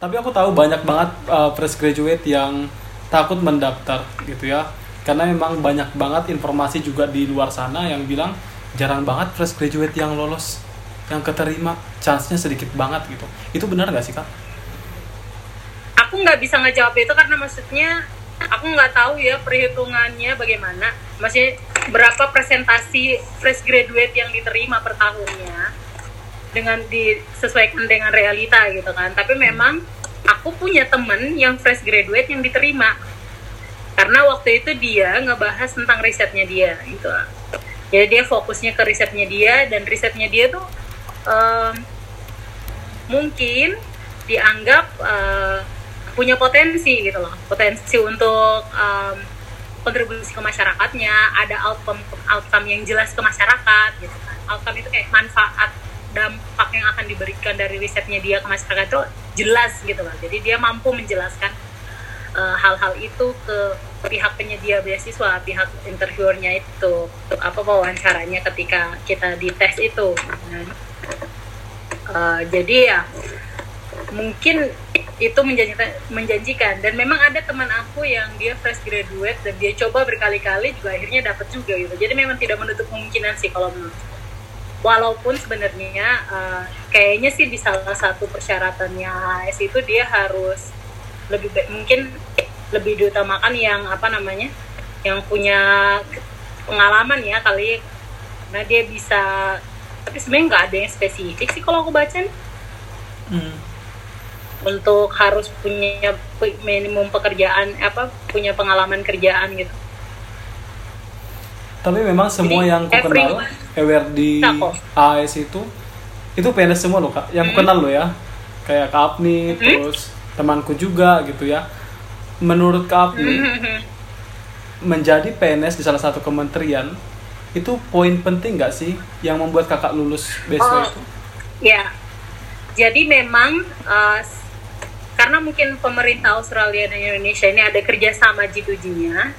tapi aku tahu banyak banget uh, fresh graduate yang takut mendaftar gitu ya. Karena memang banyak banget informasi juga di luar sana yang bilang jarang banget fresh graduate yang lolos yang keterima. Chance-nya sedikit banget gitu. Itu benar nggak sih kak? Aku nggak bisa ngejawab itu karena maksudnya aku nggak tahu ya perhitungannya bagaimana. Masih berapa presentasi fresh graduate yang diterima per tahunnya dengan disesuaikan dengan realita gitu kan. Tapi memang aku punya temen yang fresh graduate yang diterima. Karena waktu itu dia ngebahas tentang risetnya dia gitu. Jadi dia fokusnya ke risetnya dia dan risetnya dia tuh um, mungkin dianggap uh, punya potensi gitu loh. Potensi untuk um, kontribusi ke masyarakatnya ada outcome outcome yang jelas ke masyarakat gitu kan. Outcome itu kayak manfaat dampak yang akan diberikan dari risetnya dia ke masyarakat itu jelas gitu loh jadi dia mampu menjelaskan uh, hal-hal itu ke pihak penyedia beasiswa pihak interviewernya itu apa wawancaranya ketika kita dites itu. Uh, jadi ya mungkin itu menjanjikan, menjanjikan. Dan memang ada teman aku yang dia fresh graduate dan dia coba berkali-kali juga akhirnya dapat juga gitu. Jadi memang tidak menutup kemungkinan sih kalau menurut walaupun sebenarnya uh, kayaknya sih di salah satu persyaratannya AS itu dia harus lebih baik mungkin lebih diutamakan yang apa namanya yang punya pengalaman ya kali. Nah dia bisa tapi sebenarnya nggak ada yang spesifik sih kalau aku baca hmm. untuk harus punya minimum pekerjaan apa punya pengalaman kerjaan gitu tapi memang semua Jadi, yang aku kenal aware di AS itu itu PNS semua loh kak yang hmm. kenal loh ya kayak Kak Apni hmm. terus temanku juga gitu ya menurut Kak Apni hmm. menjadi PNS di salah satu kementerian itu poin penting nggak sih yang membuat kakak lulus beasiswa oh, itu? Ya, jadi memang uh, karena mungkin pemerintah Australia dan Indonesia ini ada kerjasama G2G-nya,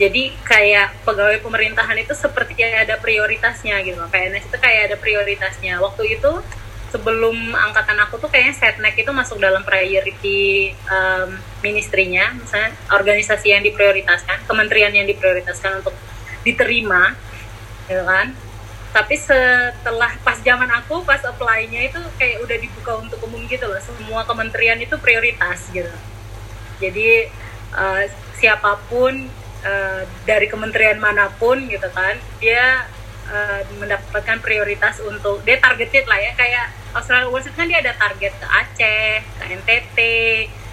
jadi kayak pegawai pemerintahan itu seperti ada prioritasnya gitu PNS itu kayak ada prioritasnya. Waktu itu sebelum angkatan aku tuh kayaknya setnek itu masuk dalam priority um, ministrinya misalnya organisasi yang diprioritaskan kementerian yang diprioritaskan untuk diterima gitu kan? Tapi setelah pas zaman aku pas apply-nya itu kayak udah dibuka untuk umum gitu loh. Semua kementerian itu prioritas gitu. Jadi uh, siapa pun uh, dari kementerian mana pun gitu kan dia uh, mendapatkan prioritas untuk dia targeted lah ya kayak Australia Awards kan dia ada target ke Aceh ke NTT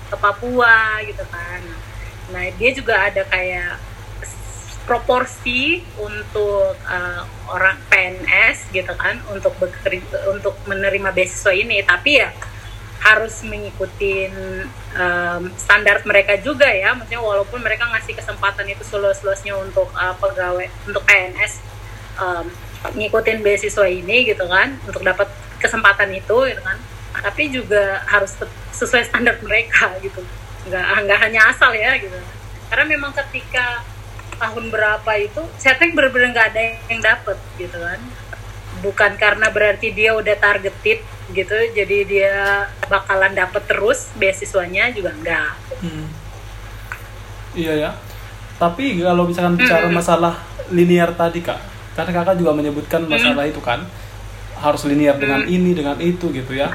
ke Papua gitu kan. Nah dia juga ada kayak proporsi untuk uh, orang PNS gitu kan untuk bekerja untuk menerima beasiswa ini. Tapi ya harus mengikuti um, standar mereka juga ya. Maksudnya walaupun mereka ngasih kesempatan itu seluas-luasnya untuk uh, pegawai untuk PNS um, ngikutin beasiswa ini gitu kan untuk dapat kesempatan itu gitu kan. Tapi juga harus sesuai standar mereka gitu. Nggak nggak hanya asal ya gitu. Karena memang ketika tahun berapa itu setnek bener-bener nggak ada yang dapet gitu kan. Bukan karena berarti dia udah targeted gitu jadi dia bakalan dapet terus beasiswanya juga enggak hmm. iya ya tapi kalau misalkan bicara hmm. masalah linear tadi kak karena kakak juga menyebutkan hmm. masalah hmm. itu kan harus linear dengan hmm. ini dengan itu gitu ya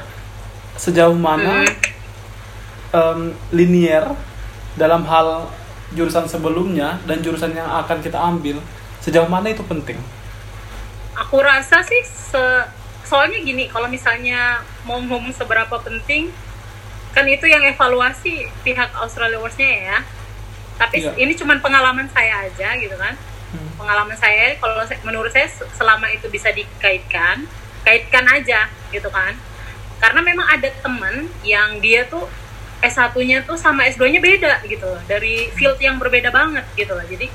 sejauh mana hmm. um, linear dalam hal jurusan sebelumnya dan jurusan yang akan kita ambil sejauh mana itu penting aku rasa sih se soalnya gini kalau misalnya mau ngomong seberapa penting kan itu yang evaluasi pihak Australia Awards-nya ya. Tapi iya. ini cuma pengalaman saya aja gitu kan. Hmm. pengalaman saya kalau menurut saya selama itu bisa dikaitkan kaitkan aja gitu kan. Karena memang ada teman yang dia tuh S1-nya tuh sama S2-nya beda gitu loh. Dari field yang berbeda banget gitu loh. Jadi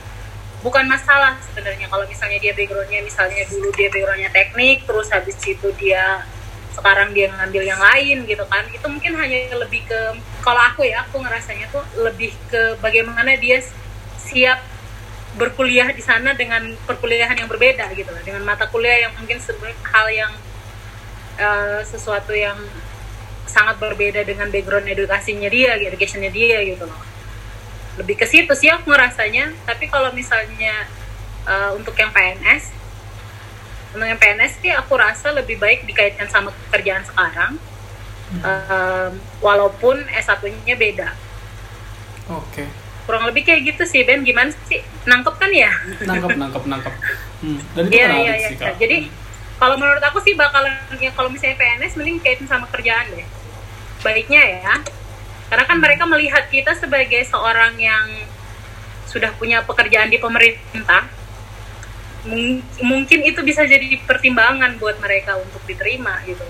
bukan masalah sebenarnya. Kalau misalnya dia backgroundnya misalnya dulu dia backgroundnya teknik terus habis itu dia sekarang dia ngambil yang lain gitu kan. Itu mungkin hanya lebih ke kalau aku ya aku ngerasanya tuh lebih ke bagaimana dia siap berkuliah di sana dengan perkuliahan yang berbeda gitu loh. Dengan mata kuliah yang mungkin hal yang uh, sesuatu yang sangat berbeda dengan background edukasinya dia, educationnya dia gitu loh. Lebih ke situ sih aku ngerasanya. Tapi kalau misalnya uh, untuk yang PNS, untuk yang PNS sih aku rasa lebih baik dikaitkan sama pekerjaan sekarang. Uh, walaupun S1-nya beda. Oke. Okay. Kurang lebih kayak gitu sih Ben. Gimana sih? Nangkep kan ya? Nangkep, nangkep, nangkep. Hmm. Dan itu Iya, menarik iya, iya. sih kak. Jadi kalau menurut aku sih bakalan ya kalau misalnya PNS mending kaitin sama kerjaan deh. Baiknya ya. Karena kan mereka melihat kita sebagai seorang yang sudah punya pekerjaan di pemerintah. Mung- mungkin itu bisa jadi pertimbangan buat mereka untuk diterima gitu.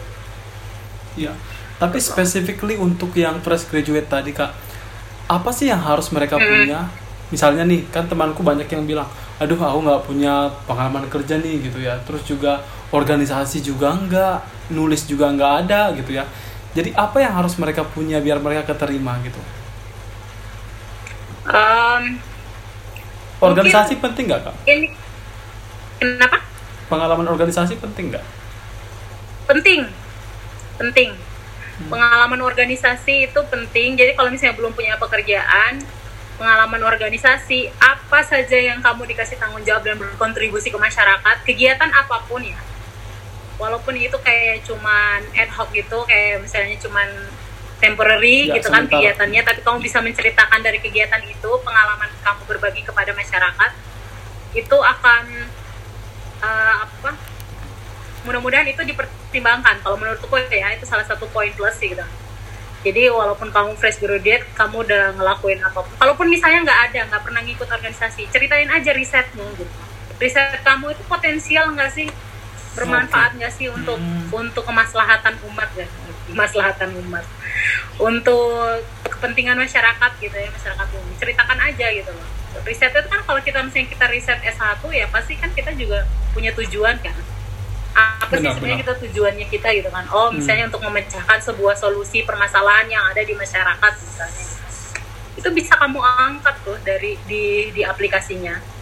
Iya. Tapi specifically untuk yang fresh graduate tadi kak, apa sih yang harus mereka Hmm. punya? Misalnya nih, kan temanku banyak yang bilang, aduh aku nggak punya pengalaman kerja nih gitu ya. Terus juga organisasi juga nggak, nulis juga nggak ada gitu ya. Jadi apa yang harus mereka punya biar mereka keterima gitu? Em, Organisasi penting nggak kak? ini kenapa? Pengalaman organisasi penting nggak? penting penting pengalaman organisasi itu penting jadi kalau misalnya belum punya pekerjaan pengalaman organisasi apa saja yang kamu dikasih tanggung jawab dan berkontribusi ke masyarakat kegiatan apa pun ya walaupun itu kayak cuman ad hoc gitu kayak misalnya cuman temporary Ya, gitu kan sementara. kegiatannya tapi kamu bisa menceritakan dari kegiatan itu pengalaman kamu berbagi kepada masyarakat itu akan eh, apa mudah-mudahan itu dipertimbangkan. Kalau menurutku ya itu salah satu poin plus sih gitu. Jadi walaupun kamu fresh graduate kamu udah ngelakuin apa pun kalaupun misalnya nggak ada nggak pernah ngikut organisasi ceritain aja risetmu gitu. Riset kamu itu potensial nggak sih bermanfaat nggak sih untuk Hmm. untuk kemaslahatan umat ya. Kemaslahatan umat. Untuk kepentingan masyarakat gitu ya masyarakat umum. Ceritakan aja gitu loh. Riset itu kan kalau kita misalnya kita riset S1 ya pasti kan kita juga punya tujuan kan. Apa sih Benar, sebenarnya benar. kita tujuannya kita gitu kan? Oh misalnya untuk memecahkan sebuah solusi permasalahan yang ada di masyarakat misalnya. Itu bisa kamu angkat tuh dari di di aplikasinya.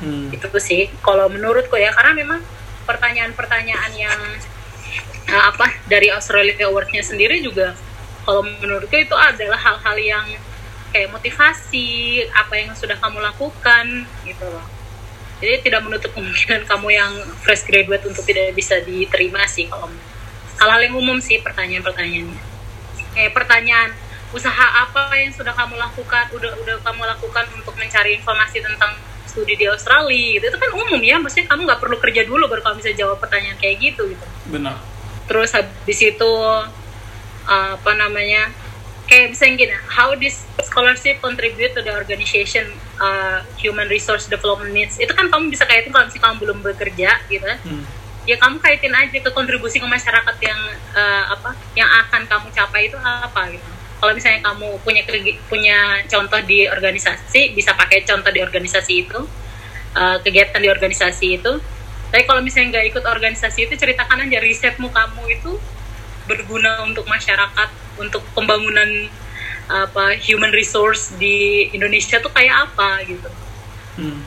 Hmm. itu sih kalau menurutku ya. Karena memang pertanyaan-pertanyaan yang eh, apa dari Australia Award-nya sendiri juga kalau menurutku itu adalah hal-hal yang kayak motivasi apa yang sudah kamu lakukan gitu loh. Jadi tidak menutup kemungkinan kamu yang fresh graduate untuk tidak bisa diterima sih kalau hal-hal yang umum sih pertanyaan-pertanyaannya. Kayak pertanyaan usaha apa yang sudah kamu lakukan udah udah kamu lakukan untuk mencari informasi tentang studi di Australia gitu. Itu kan umum ya maksudnya kamu nggak perlu kerja dulu baru kamu bisa jawab pertanyaan kayak gitu gitu. Benar. terus habis itu uh, apa namanya kayak misalnya gini how this scholarship contribute to the organization uh, human resource development needs. Itu kan kamu bisa kaitin kalau misalnya kamu belum bekerja gitu. Hmm. ya kamu kaitin aja ke kontribusi ke masyarakat yang uh, apa yang akan kamu capai itu apa gitu kalau misalnya kamu punya punya contoh di organisasi bisa pakai contoh di organisasi itu uh, kegiatan di organisasi itu tapi kalau misalnya nggak ikut organisasi itu ceritakan aja risetmu kamu itu berguna untuk masyarakat untuk pembangunan apa human resource di Indonesia tuh kayak apa gitu Hmm.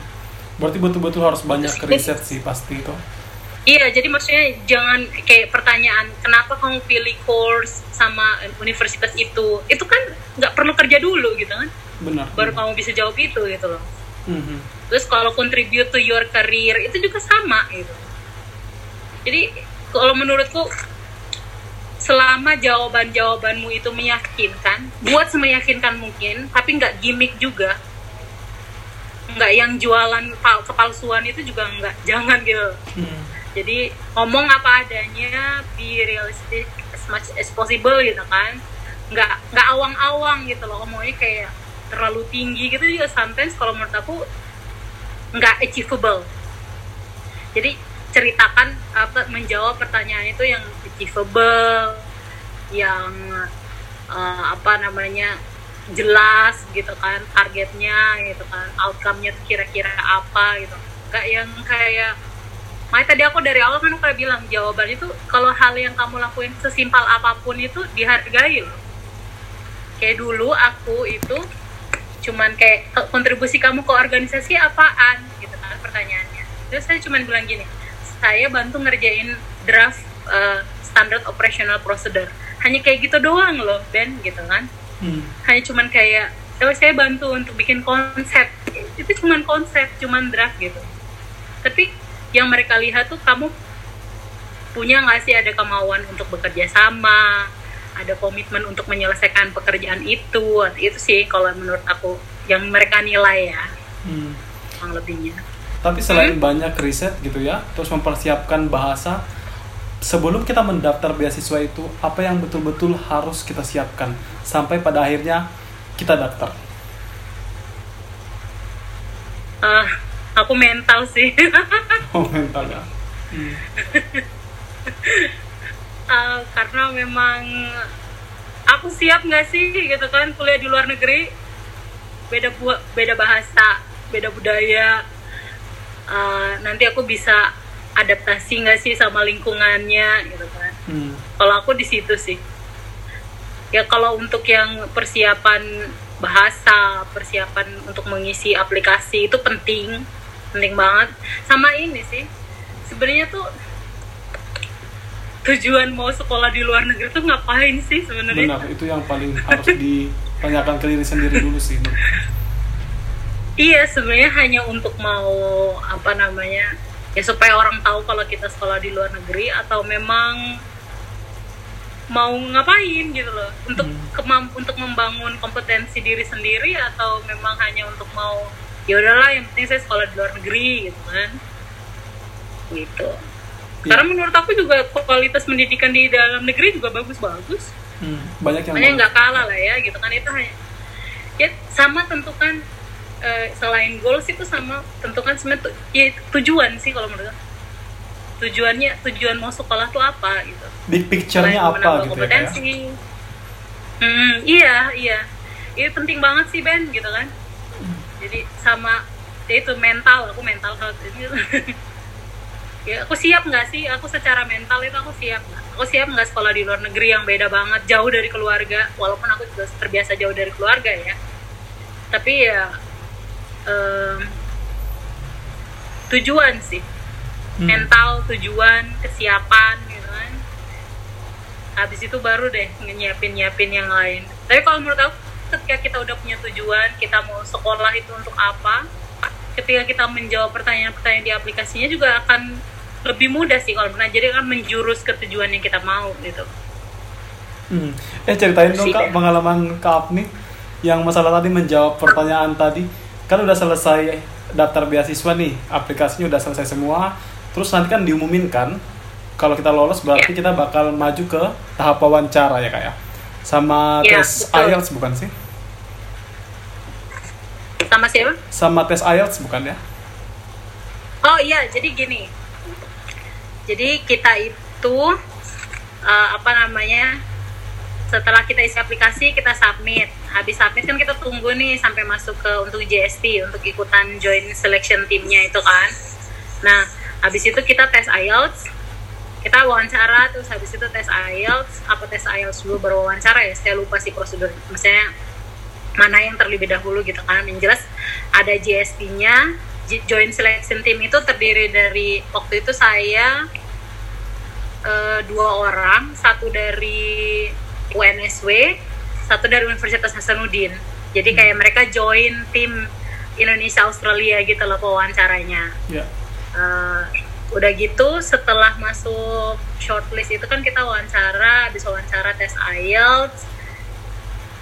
Berarti betul-betul harus banyak riset sih pasti itu. Iya, jadi maksudnya jangan kayak pertanyaan kenapa kamu pilih course sama universitas itu, itu kan nggak perlu kerja dulu gitu kan, Benar. baru benar. kamu bisa jawab itu gitu loh. Mhm. Terus kalau contribute to your career itu juga sama gitu. Jadi kalau menurutku selama jawaban-jawabanmu itu meyakinkan, buat semeyakinkan mungkin, tapi nggak gimmick juga, nggak yang jualan pal- kepalsuan itu juga nggak, jangan gitu Hmm. Jadi ngomong apa adanya be realistic as much as possible gitu kan. Nggak nggak awang-awang gitu loh ngomongnya kayak terlalu tinggi gitu juga sometimes kalau menurut aku nggak achievable. Jadi ceritakan apa menjawab pertanyaan itu yang achievable yang eh, apa namanya jelas gitu kan targetnya gitu kan outcome-nya kira-kira apa gitu. Nggak yang kayak Makanya tadi aku dari awal kan aku udah bilang jawaban itu kalau hal yang kamu lakuin sesimpel apa pun itu dihargai loh. Kayak dulu aku itu cuman kayak "Ke- kontribusi kamu ke organisasi apaan gitu kan pertanyaannya. Terus saya cuman bilang gini, saya bantu ngerjain draft uh, standard operational procedure. hanya kayak gitu doang loh Ben gitu kan Hmm. hanya cuman kayak "Oh, saya bantu untuk bikin konsep itu cuman konsep cuman draft gitu tapi yang mereka lihat tuh kamu punya nggak sih ada kemauan untuk bekerja sama ada komitmen untuk menyelesaikan pekerjaan itu itu sih kalau menurut aku yang mereka nilai ya Hmm. kurang lebihnya Tapi selain banyak riset gitu ya, terus mempersiapkan bahasa, sebelum kita mendaftar beasiswa itu, apa yang betul-betul harus kita siapkan sampai pada akhirnya kita daftar? Ah, aku mental sih Oh mental ya. Hmm. Ah, karena memang aku siap nggak sih gitu kan kuliah di luar negeri beda bu- beda bahasa beda budaya Ah, nanti aku bisa adaptasi nggak sih sama lingkungannya gitu kan Hmm. kalau aku di situ sih ya kalau untuk yang persiapan bahasa persiapan untuk mengisi aplikasi itu penting penting banget sama ini sih sebenarnya tuh tujuan mau sekolah di luar negeri tuh ngapain sih sebenarnya Benar, itu yang paling harus ditanyakan ke diri sendiri dulu sih. Iya, sebenarnya hanya untuk mau apa namanya ya supaya orang tahu kalau kita sekolah di luar negeri atau memang mau ngapain gitu loh untuk Hmm. kemamp untuk membangun kompetensi diri sendiri atau memang hanya untuk mau ya udahlah yang penting saya sekolah di luar negeri gitu kan gitu Iya. karena menurut aku juga kualitas pendidikan di dalam negeri juga bagus-bagus Hmm. Banyak yang nggak kalah lah ya gitu kan itu hanya ya sama tentukan eh, selain goals itu sama tentukan sebenarnya tu- ya, tujuan sih kalau menurut aku. tujuannya tujuan mau sekolah tuh apa gitu big picture-nya apa gitu ya, ya? kompetensi Hmm, iya iya itu penting banget sih Ben gitu kan jadi sama ya itu mental aku mental health itu ya aku siap nggak sih? Aku secara mental itu aku siap nggak? Aku siap nggak sekolah di luar negeri yang beda banget jauh dari keluarga? Walaupun aku juga terbiasa jauh dari keluarga ya. Tapi ya em, tujuan sih. Hmm. mental tujuan kesiapan gitu kan? Habis itu baru deh nyiapin nyiapin yang lain. Tapi kalau menurut aku ketika kita udah punya tujuan kita mau sekolah itu untuk apa ketika kita menjawab pertanyaan-pertanyaan di aplikasinya juga akan lebih mudah sih kalau pernah jadi kan menjurus ke tujuan yang kita mau gitu Hmm. Eh ceritain dong kak pengalaman kak Apni yang masalah tadi menjawab pertanyaan tadi kan udah selesai daftar beasiswa nih aplikasinya udah selesai semua terus nanti kan diumumin kan kalau kita lolos berarti Ya. kita bakal maju ke tahap wawancara ya kak ya sama Ya, tes betul. IELTS bukan sih sama siapa sama tes IELTS bukan ya Oh iya, jadi gini. Jadi kita itu uh, apa namanya? Setelah kita isi aplikasi, kita submit. Habis submit kan kita tunggu nih sampai masuk ke untuk JST untuk ikutan join selection timnya itu kan. Nah, habis itu kita tes IELTS. Kita wawancara terus habis itu tes IELTS, apa tes IELTS dulu baru wawancara ya. Saya lupa sih prosedur. Maksudnya mana yang terlebih dahulu gitu kan. Yang jelas ada JST-nya joint selection team itu terdiri dari waktu itu saya eh, dua orang. Satu dari UNSW satu dari Universitas Hasanuddin. Jadi kayak mereka join tim Indonesia Australia gitu loh wawancaranya ya. Eh, udah gitu setelah masuk shortlist itu kan kita wawancara habis wawancara tes IELTS.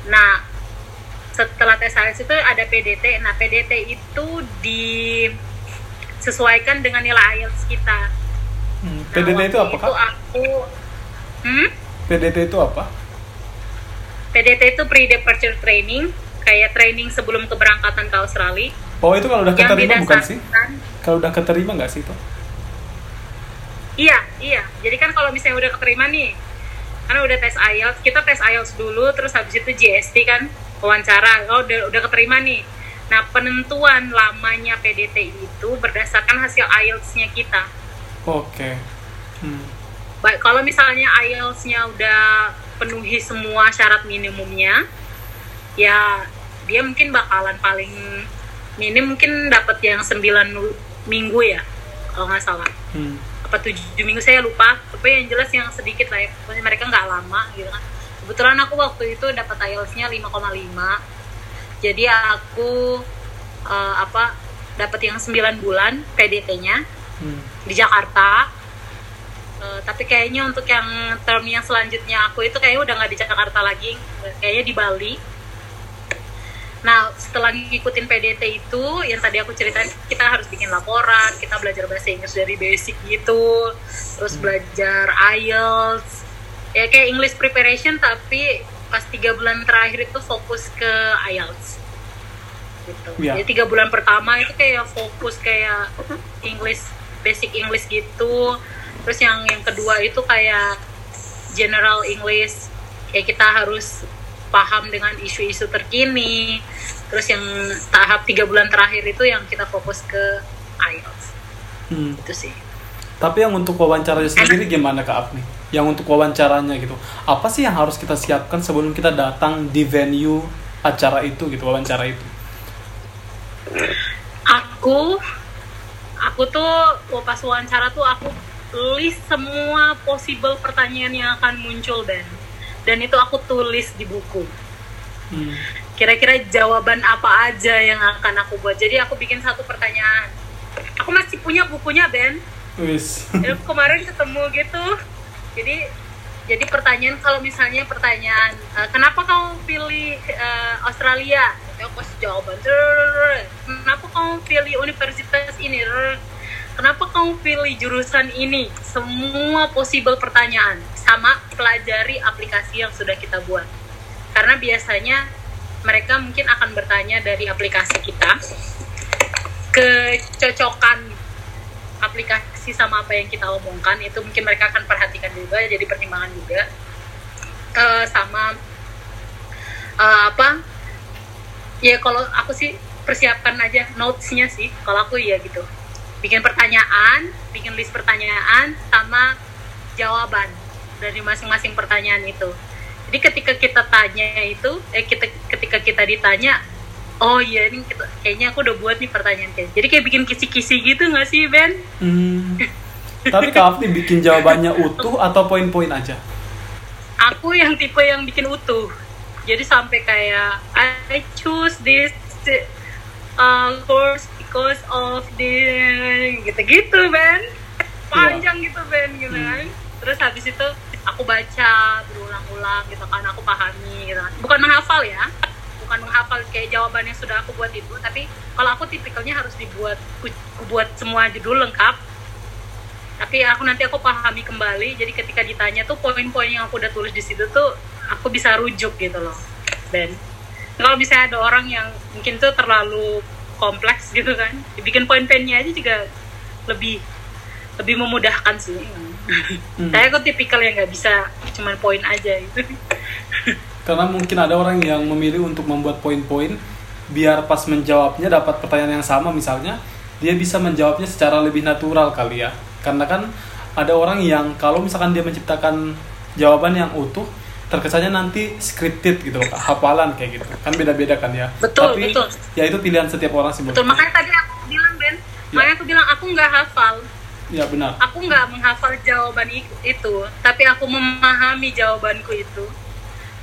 Nah setelah tes IELTS itu ada PDT nah PDT itu disesuaikan dengan nilai IELTS kita Hmm. Nah, PDT itu apa kak? aku hmm? PDT itu apa? PDT itu pre-departure training kayak training sebelum keberangkatan ke Australia. Oh itu kalau udah keterima bukan sih? kalau udah keterima nggak sih itu Iya, iya. Jadi kan kalau misalnya udah keterima nih, karena udah tes IELTS, kita tes IELTS dulu, terus habis itu JST kan wawancara. Oh, udah udah keterima nih. Nah, penentuan lamanya PDT itu berdasarkan hasil IELTS-nya kita. oke Hmm. Baik, kalau misalnya IELTS-nya udah penuhi semua syarat minimumnya, ya dia mungkin bakalan paling minim mungkin dapat yang 9 minggu ya, kalau nggak salah. Hmm. apa tujuh minggu saya lupa tapi yang jelas yang sedikit lah ya pokoknya mereka nggak lama gitu kan kebetulan aku waktu itu dapat IELTS-nya 5,5 jadi aku uh, apa dapat yang 9 bulan PDT-nya hmm. di Jakarta uh, tapi kayaknya untuk yang term yang selanjutnya aku itu kayaknya udah nggak di Jakarta lagi kayaknya di Bali Nah, setelah ngikutin PDT itu, yang tadi aku ceritain, kita harus bikin laporan, kita belajar bahasa Inggris dari basic gitu, terus hmm. belajar IELTS, ya kayak English preparation, tapi pas tiga bulan terakhir itu fokus ke IELTS. Gitu. Ya. Jadi tiga bulan pertama itu kayak fokus kayak English, basic English gitu, terus yang yang kedua itu kayak general English, kayak kita harus paham dengan isu-isu terkini terus yang tahap tiga bulan terakhir itu yang kita fokus ke IELTS hmm. itu sih tapi yang untuk wawancaranya sendiri gimana kak Apni? Yang untuk wawancaranya gitu, apa sih yang harus kita siapkan sebelum kita datang di venue acara itu gitu, wawancara itu? Aku, aku tuh pas wawancara tuh aku list semua possible pertanyaan yang akan muncul Ben. Dan itu aku tulis di buku. Hmm. kira-kira jawaban apa aja yang akan aku buat. Jadi aku bikin satu pertanyaan. Aku masih punya bukunya Ben. Wis. kemarin ketemu gitu jadi jadi pertanyaan kalau misalnya pertanyaan uh, kenapa kamu pilih uh, Australia? Aku kasih jawaban kenapa kamu pilih universitas ini? Kenapa kamu pilih jurusan ini? Semua possible pertanyaan sama pelajari aplikasi yang sudah kita buat. Karena biasanya mereka mungkin akan bertanya dari aplikasi kita kecocokan aplikasi sama apa yang kita omongkan itu mungkin mereka akan perhatikan juga jadi pertimbangan juga. Uh, sama uh, apa ya kalau aku sih persiapkan aja notesnya sih kalau aku ya gitu. Bikin pertanyaan bikin list pertanyaan sama jawaban dari masing-masing pertanyaan itu. Jadi ketika kita tanya itu eh kita ketika kita ditanya oh iya ini kayaknya aku udah buat nih pertanyaan kayak jadi kayak bikin kisi-kisi gitu nggak sih Ben? Hmm. tapi Kak Afni bikin jawabannya utuh atau poin-poin aja? Aku yang tipe yang bikin utuh. Jadi sampai kayak I choose this uh, course because of the gitu-gitu Ben. Panjang yeah. gitu Ben gitu hmm. kan. Terus habis itu aku baca berulang-ulang gitu kan aku pahami gitu kan. Bukan menghafal ya bukan menghafal kayak jawaban yang sudah aku buat itu tapi kalau aku tipikalnya harus dibuat aku buat semua judul lengkap. Tapi aku nanti aku pahami kembali jadi ketika ditanya tuh poin-poin yang aku udah tulis di situ tuh aku bisa rujuk gitu loh. Ben kalau misalnya ada orang yang mungkin tuh terlalu kompleks gitu kan dibikin poin-poinnya aja juga lebih lebih memudahkan sih. Hmm. saya kok tipikal yang nggak bisa cuman poin aja itu karena mungkin ada orang yang memilih untuk membuat poin-poin biar pas menjawabnya dapat pertanyaan yang sama misalnya dia bisa menjawabnya secara lebih natural kali ya. Karena kan ada orang yang kalau misalkan dia menciptakan jawaban yang utuh terkesannya nanti scripted gitu loh hafalan kayak gitu. Kan beda-beda kan ya. Betul tapi betul. ya itu pilihan setiap orang sih betul makanya tadi aku bilang Ben. Ya. makanya aku bilang aku nggak hafal. Ya benar. Aku nggak menghafal jawaban itu. Tapi aku memahami jawabanku itu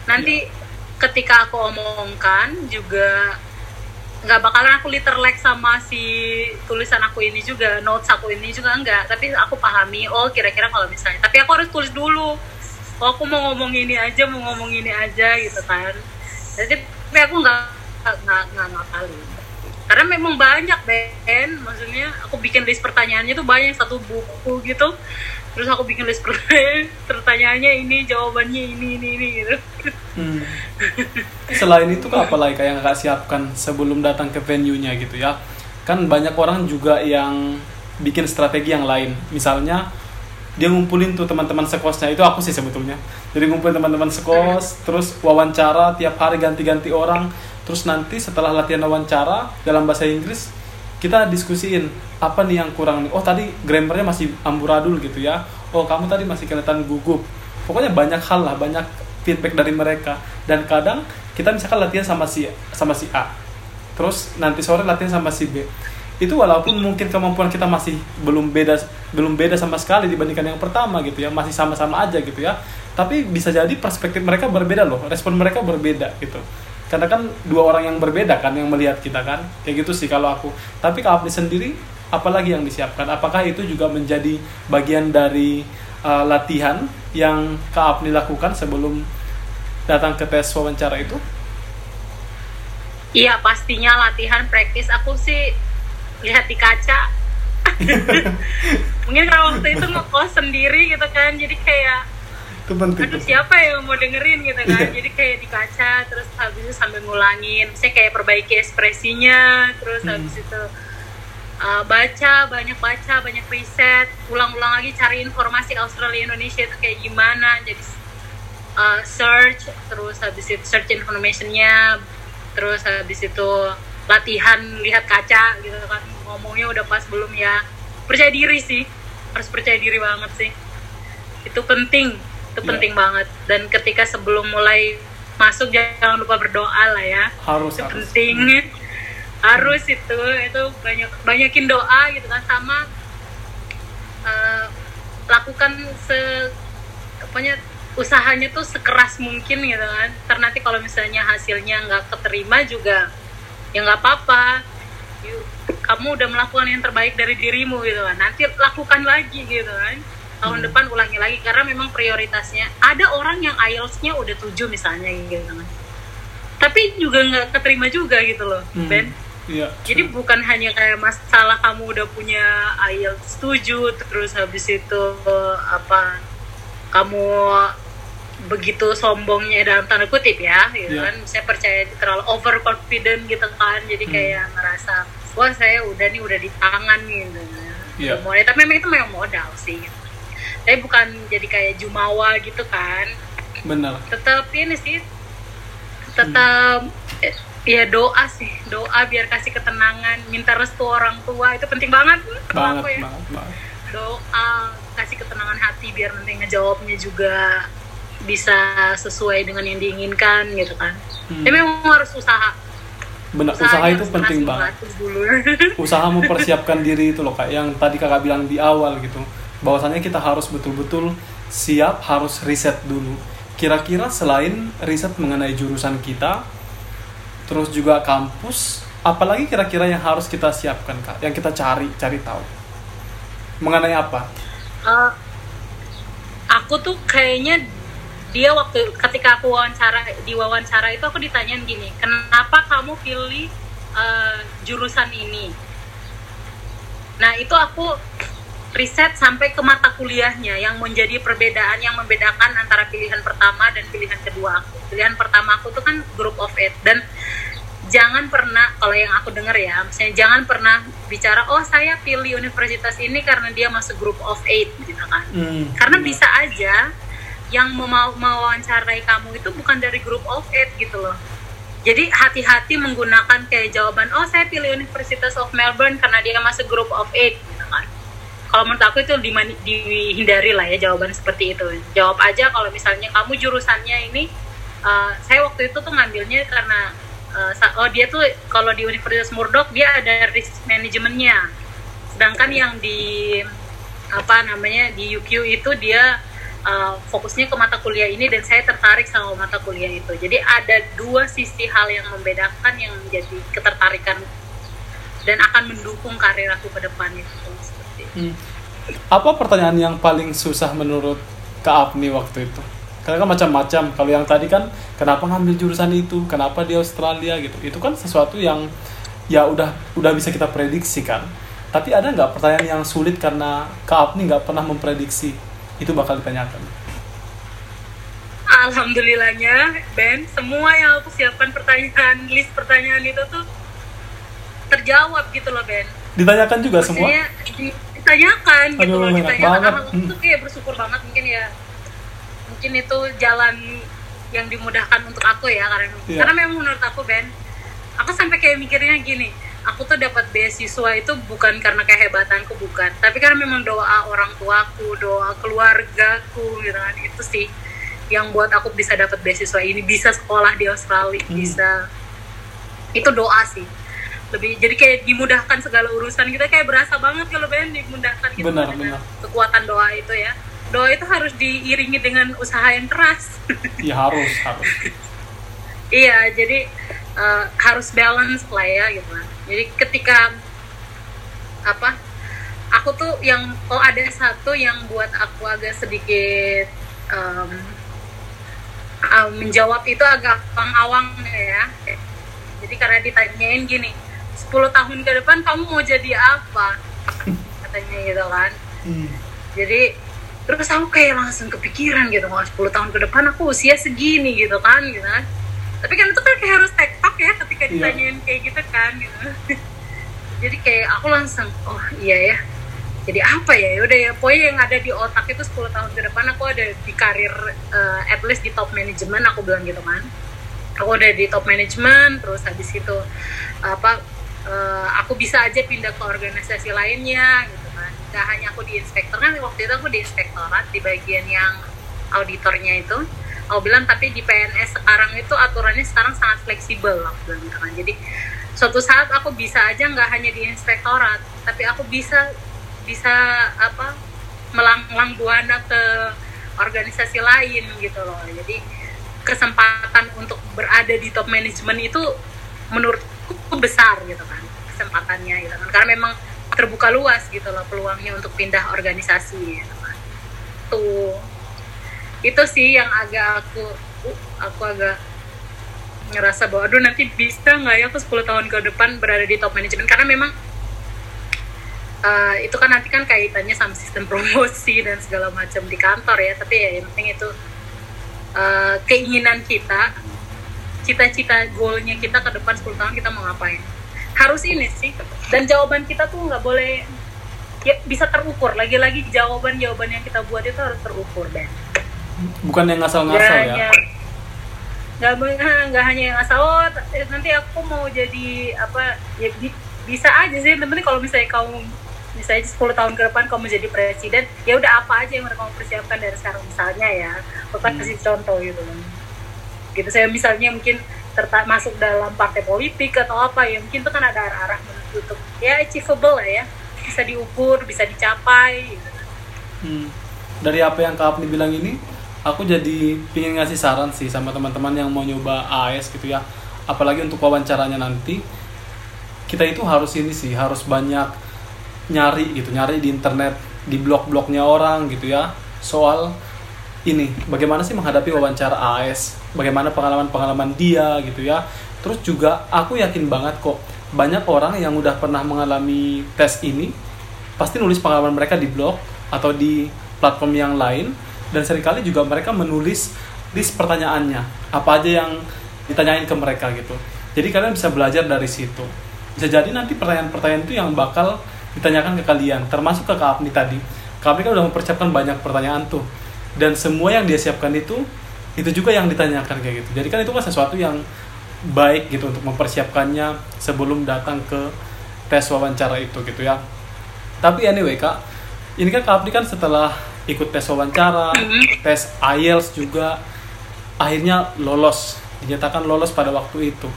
nanti ketika aku omongkan juga nggak bakalan aku literlek sama si tulisan aku ini juga notes aku ini juga enggak tapi aku pahami oh kira-kira kalau misalnya tapi aku harus tulis dulu. Oh aku mau ngomong ini aja mau ngomong ini aja gitu kan. Jadi tapi aku nggak nggak nggak ngapalin karena memang banyak Ben. Maksudnya aku bikin list pertanyaannya tuh banyak satu buku gitu terus aku bikin list pertanyaannya ini jawabannya ini ini ini gitu. Hmm. selain itu apa lagi kayak nggak siapkan sebelum datang ke venue nya gitu ya? Kan banyak orang juga yang bikin strategi yang lain. Misalnya dia ngumpulin tuh teman-teman sekosnya. Itu aku sih sebetulnya. Jadi ngumpulin teman-teman sekos terus wawancara tiap hari ganti-ganti orang. Terus nanti setelah latihan wawancara dalam bahasa Inggris kita diskusiin apa nih yang kurang nih? Oh tadi grammarnya masih amburadul gitu ya. Oh kamu tadi masih kelihatan gugup. Pokoknya banyak hal lah banyak feedback dari mereka. Dan kadang kita misalkan latihan sama si sama si A. Terus nanti sore latihan sama si B. Itu walaupun mungkin kemampuan kita masih belum beda belum beda sama sekali dibandingkan yang pertama gitu ya. Masih sama-sama aja gitu ya. Tapi bisa jadi perspektif mereka berbeda loh. Respon mereka berbeda gitu karena kan dua orang yang berbeda kan yang melihat kita kan. Kayak gitu sih kalau aku. Tapi kalau Apni sendiri apalagi yang disiapkan? Apakah itu juga menjadi bagian dari uh, latihan yang Kak Apni lakukan sebelum datang ke tes wawancara itu? Iya pastinya latihan praktis aku sih lihat di kaca. Mungkin kalau waktu itu ngekos sendiri gitu kan. Jadi kayak itu penting aduh siapa yang mau dengerin gitu kan? Iya. jadi kayak di kaca terus habis itu sambil ngulangin. Saya kayak perbaiki ekspresinya terus Hmm. habis itu uh, baca banyak baca banyak riset. Ulang-ulang lagi cari informasi Australia Indonesia itu kayak gimana. Jadi uh, search terus habis itu search informationnya. Terus habis itu latihan lihat kaca gitu kan. Ngomongnya udah pas belum ya. Percaya diri sih. Harus percaya diri banget sih. Itu penting itu Iya. penting banget. Dan ketika sebelum mulai masuk jangan lupa berdoa lah ya. Harus itu harus. penting. Harus itu itu banyak banyakin doa gitu kan. Sama eh, lakukan se apanya usahanya tuh sekeras mungkin gitu kan. Karena nanti kalau misalnya hasilnya nggak keterima juga ya nggak apa-apa. Kamu udah melakukan yang terbaik dari dirimu gitu kan. Nanti lakukan lagi gitu kan tahun Hmm. depan ulangi lagi karena memang prioritasnya ada orang yang IELTS-nya udah tujuh misalnya gitu kan tapi juga nggak keterima juga gitu loh Hmm. Ben iya jadi bukan hanya kayak masalah kamu udah punya IELTS 7 terus habis itu eh, apa kamu begitu sombongnya dalam tanda kutip ya gitu Iya. kan saya percaya terlalu overconfident gitu kan jadi Hmm. kayak ngerasa wah saya udah nih udah di tangan gitu Iya. Udah modal tapi memang itu memang modal sih gitu. Tapi bukan jadi kayak jumawa gitu kan. Benar. Tetap ini sih tetap eh, ya doa sih doa biar kasih ketenangan minta restu orang tua itu penting banget. Kalau banget aku ya. banget banget. Doa kasih ketenangan hati biar nanti ngejawabnya juga bisa sesuai dengan yang diinginkan gitu kan. Hmm. tapi memang harus usaha. Benar usaha Usahanya itu penting banget. dulu. Usaha mempersiapkan diri itu loh kak. Yang tadi kakak bilang di awal gitu bahwasannya kita harus betul-betul siap harus riset dulu. Kira-kira selain riset mengenai jurusan kita terus juga kampus apalagi kira-kira yang harus kita siapkan kak? Yang kita cari cari tahu. Mengenai apa? Eh, aku tuh kayaknya dia waktu ketika aku wawancara di wawancara itu aku ditanyain gini kenapa kamu pilih eh, jurusan ini? Nah itu aku riset sampai ke mata kuliahnya yang menjadi perbedaan yang membedakan antara pilihan pertama dan pilihan kedua aku. Pilihan pertama aku tuh kan group of eight. Dan jangan pernah kalau yang aku dengar ya misalnya jangan pernah bicara oh saya pilih universitas ini karena dia masuk group of eight gitu kan. Hmm, karena bisa aja yang mau mewawancarai kamu itu bukan dari group of eight gitu loh. Jadi hati-hati menggunakan kayak jawaban oh saya pilih Universitas of Melbourne karena dia masuk group of eight kalau menurut aku itu dimani- dihindari lah ya jawaban seperti itu. Jawab aja kalau misalnya kamu jurusannya ini uh, saya waktu itu tuh ngambilnya karena uh, oh dia tuh kalau di Universitas Murdoch dia ada risk manajemennya sedangkan yang di apa namanya di UQ itu dia uh, fokusnya ke mata kuliah ini dan saya tertarik sama mata kuliah itu. Jadi ada dua sisi hal yang membedakan yang menjadi ketertarikan dan akan mendukung karir aku ke depan itu. Hmm. Apa pertanyaan yang paling susah menurut Kak Apni waktu itu? Karena kan macam-macam. Kalau yang tadi kan kenapa ngambil jurusan itu? Kenapa di Australia gitu? Itu kan sesuatu yang ya udah udah bisa kita prediksi kan. Tapi ada nggak pertanyaan yang sulit karena Kak Apni nggak pernah memprediksi itu bakal ditanyakan? Alhamdulillahnya Ben semua yang aku siapkan pertanyaan list pertanyaan itu tuh terjawab gitu loh Ben Ditanyakan juga semua? maksudnya di- ditanyakan gitu Aduh, loh enak ditanyakan banget. karena aku tuh kayak bersyukur banget mungkin ya mungkin itu jalan yang dimudahkan untuk aku ya karena Iya. karena memang menurut aku Ben aku sampai kayak mikirnya gini aku tuh dapat beasiswa itu bukan karena kehebatanku bukan tapi karena memang doa orang tuaku doa keluargaku gitu kan itu sih yang buat aku bisa dapat beasiswa ini bisa sekolah di Australia Hmm. bisa itu doa sih lebih jadi kayak dimudahkan segala urusan kita kayak berasa banget kalau Ben dimudahkan gitu. Benar, benar. kekuatan doa itu ya. Doa itu harus diiringi dengan usaha yang keras. Ya harus harus. Iya jadi eh, harus balance lah ya gitu. Jadi ketika apa aku tuh yang oh ada satu yang buat aku agak sedikit em, ah, menjawab itu agak awang-awang ya. Jadi karena ditanyain gini 10 tahun ke depan kamu mau jadi apa? Katanya gitu kan. Hmm. jadi terus aku kayak langsung kepikiran gitu wah 10 tahun ke depan aku usia segini gitu kan gitu kan. Tapi kan itu kan kayak harus tektok ya ketika Iya. ditanyain kayak gitu kan gitu. Jadi kayak aku langsung oh iya ya. Jadi apa ya? Ya udah ya pokoknya yang ada di otak itu 10 tahun ke depan aku ada di karir eh, at least di top management aku bilang gitu kan. Aku udah di top management terus habis itu apa eh, aku bisa aja pindah ke organisasi lainnya gitu kan. Gak hanya aku di inspektor kan waktu itu aku di inspektorat di bagian yang auditornya itu. Aku bilang tapi di PNS sekarang itu aturannya sekarang sangat fleksibel aku bilang gitu kan. Jadi suatu saat aku bisa aja nggak hanya di inspektorat tapi aku bisa bisa apa melanglang buana ke organisasi lain gitu loh. Jadi kesempatan untuk berada di top manajemen itu menurutku besar gitu kan kesempatannya gitu kan. Karena memang terbuka luas gitu loh peluangnya untuk pindah organisasi gitu kan. Tuh. Itu sih yang agak aku uh, aku agak ngerasa bahwa aduh nanti bisa nggak ya aku 10 tahun ke depan berada di top manajemen karena memang eh, itu kan nanti kan kaitannya sama sistem promosi dan segala macam di kantor ya. Tapi ya yang penting itu eh, keinginan kita cita-cita goalnya kita ke depan 10 tahun kita mau ngapain? Harus ini sih. Dan jawaban kita tuh nggak boleh ya bisa terukur. Lagi-lagi jawaban-jawaban yang kita buat itu harus terukur Ben. Bukan yang ngasal-ngasal ya nggak mau- ah, nggak hanya yang asal oh t- nanti aku mau jadi apa ya bi- bisa aja sih. Penting kalau misalnya kamu misalnya 10 tahun ke depan kamu jadi presiden ya udah apa aja yang udah kamu persiapkan dari sekarang misalnya ya. Aku kan Hmm. kasih contoh gitu loh gitu saya misalnya mungkin terta masuk dalam partai politik atau apa ya mungkin itu kan ada arah-arah untuk ya achievable lah ya bisa diukur bisa dicapai gitu. Hmm. Dari apa yang Kak Apni bilang ini, aku jadi pingin ngasih saran sih sama teman-teman yang mau nyoba AS gitu ya. Apalagi untuk wawancaranya nanti, kita itu harus ini sih, harus banyak nyari gitu, nyari di internet, di blog-blognya orang gitu ya. Soal ini, bagaimana sih menghadapi wawancara AS, bagaimana pengalaman-pengalaman dia gitu ya. Terus juga aku yakin banget kok banyak orang yang udah pernah mengalami tes ini pasti nulis pengalaman mereka di blog atau di platform yang lain dan sering kali juga mereka menulis list pertanyaannya. Apa aja yang ditanyain ke mereka gitu. Jadi kalian bisa belajar dari situ. Bisa jadi nanti pertanyaan-pertanyaan itu yang bakal ditanyakan ke kalian termasuk ke Kak Apni tadi. Apni kan udah mempersiapkan banyak pertanyaan tuh dan semua yang dia siapkan itu itu juga yang ditanyakan kayak gitu. Jadi kan itu kan sesuatu yang baik gitu untuk mempersiapkannya sebelum datang ke tes wawancara itu gitu ya. Tapi anyway kak ini kan kak kan setelah ikut tes wawancara tes IELTS juga akhirnya lolos dinyatakan lolos pada waktu itu.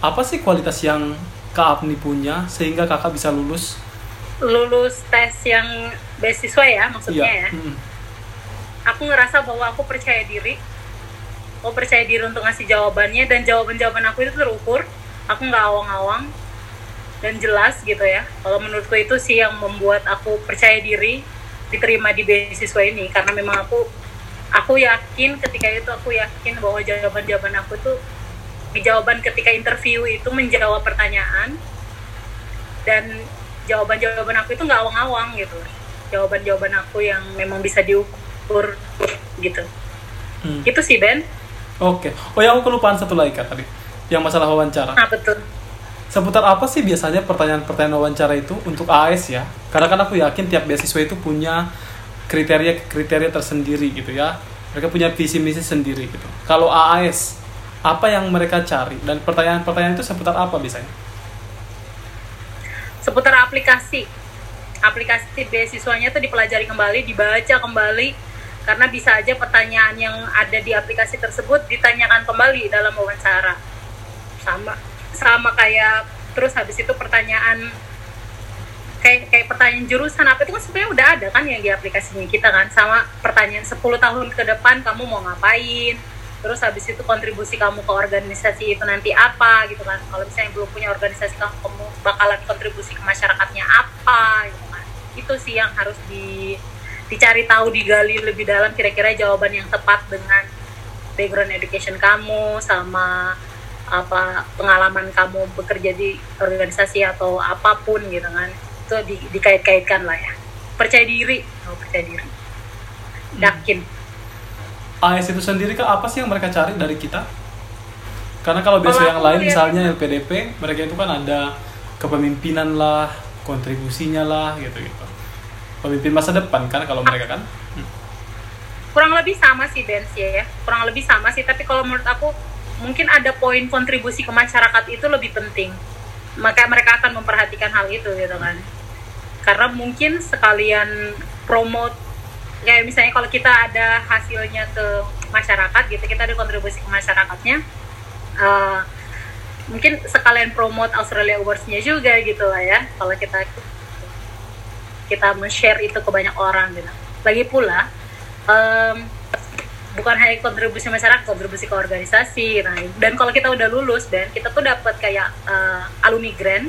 Apa sih kualitas yang kak Apni punya sehingga kakak bisa lulus? Lulus tes yang beasiswa ya maksudnya ya? Mm. Aku ngerasa bahwa aku percaya diri. Aku percaya diri untuk ngasih jawabannya dan jawaban-jawaban aku itu terukur. Aku nggak awang-awang dan jelas gitu ya. Kalau menurutku itu sih yang membuat aku percaya diri diterima di beasiswa ini. Karena memang aku aku yakin ketika itu aku yakin bahwa jawaban-jawaban aku tuh jawaban ketika interview itu menjawab pertanyaan dan jawaban-jawaban aku itu nggak awang-awang gitu. Jawaban-jawaban aku yang memang bisa diukur gitu Hmm. itu sih Ben oke oh ya aku kelupaan satu lagi kak tadi yang masalah wawancara nah betul Seputar apa sih biasanya pertanyaan-pertanyaan wawancara itu untuk AS ya? Karena kan aku yakin tiap beasiswa itu punya kriteria-kriteria tersendiri gitu ya. Mereka punya visi misi sendiri gitu. Kalau AAS, apa yang mereka cari dan pertanyaan-pertanyaan itu seputar apa biasanya? seputar aplikasi aplikasi beasiswanya tuh dipelajari kembali dibaca kembali karena bisa aja pertanyaan yang ada di aplikasi tersebut ditanyakan kembali dalam wawancara. Sama sama kayak terus habis itu pertanyaan kayak kayak pertanyaan jurusan apa itu kan sebenarnya udah ada kan yang di aplikasinya kita kan. Sama pertanyaan 10 tahun ke depan kamu mau ngapain? Terus habis itu kontribusi kamu ke organisasi itu nanti apa gitu kan. Kalau misalnya belum punya organisasi kamu bakalan kontribusi ke masyarakatnya apa gitu kan. Itu sih yang harus di dicari tahu digali lebih dalam kira-kira jawaban yang tepat dengan background education kamu sama apa pengalaman kamu bekerja di organisasi atau apa pun gitu kan. Itu di, dikait-kaitkan lah ya. Percaya diri oh, percaya diri. Hmm. yakin. AS itu sendiri kan apa sih yang mereka cari dari kita? Karena kalau biasa yang lain misalnya LPDP mereka itu kan ada kepemimpinan lah kontribusinya lah gitu gitu pemimpin masa depan kan kalau mereka kan? Hmm. kurang lebih sama sih Ben ya. Kurang lebih sama sih tapi kalau menurut aku mungkin ada poin kontribusi ke masyarakat itu lebih penting. Maka mereka akan memperhatikan hal itu gitu kan. Karena mungkin sekalian promote kayak misalnya kalau kita ada hasilnya ke masyarakat gitu kita ada kontribusi ke masyarakatnya uh, mungkin sekalian promote Australia Awards-nya juga gitu lah ya. Kalau kita kita men-share itu ke banyak orang gitu. Lagi pula um, bukan hanya kontribusi masyarakat kontribusi ke organisasi nah dan kalau kita udah lulus dan kita tuh dapat kayak uh, alumni grant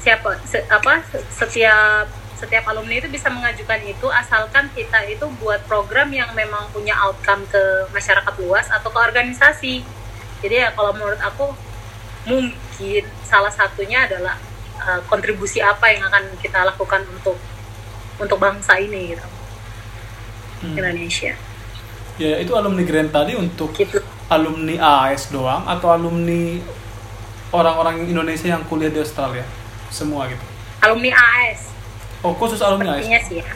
siapa se, apa setiap setiap alumni itu bisa mengajukan itu asalkan kita itu buat program yang memang punya outcome ke masyarakat luas atau ke organisasi. Jadi ya kalau menurut aku mungkin salah satunya adalah uh, kontribusi apa yang akan kita lakukan untuk untuk bangsa ini gitu hmm. Indonesia ya itu alumni grant tadi untuk gitu. alumni AS doang atau alumni orang-orang Indonesia yang kuliah di Australia semua gitu alumni AS oh khusus alumni AS sih ya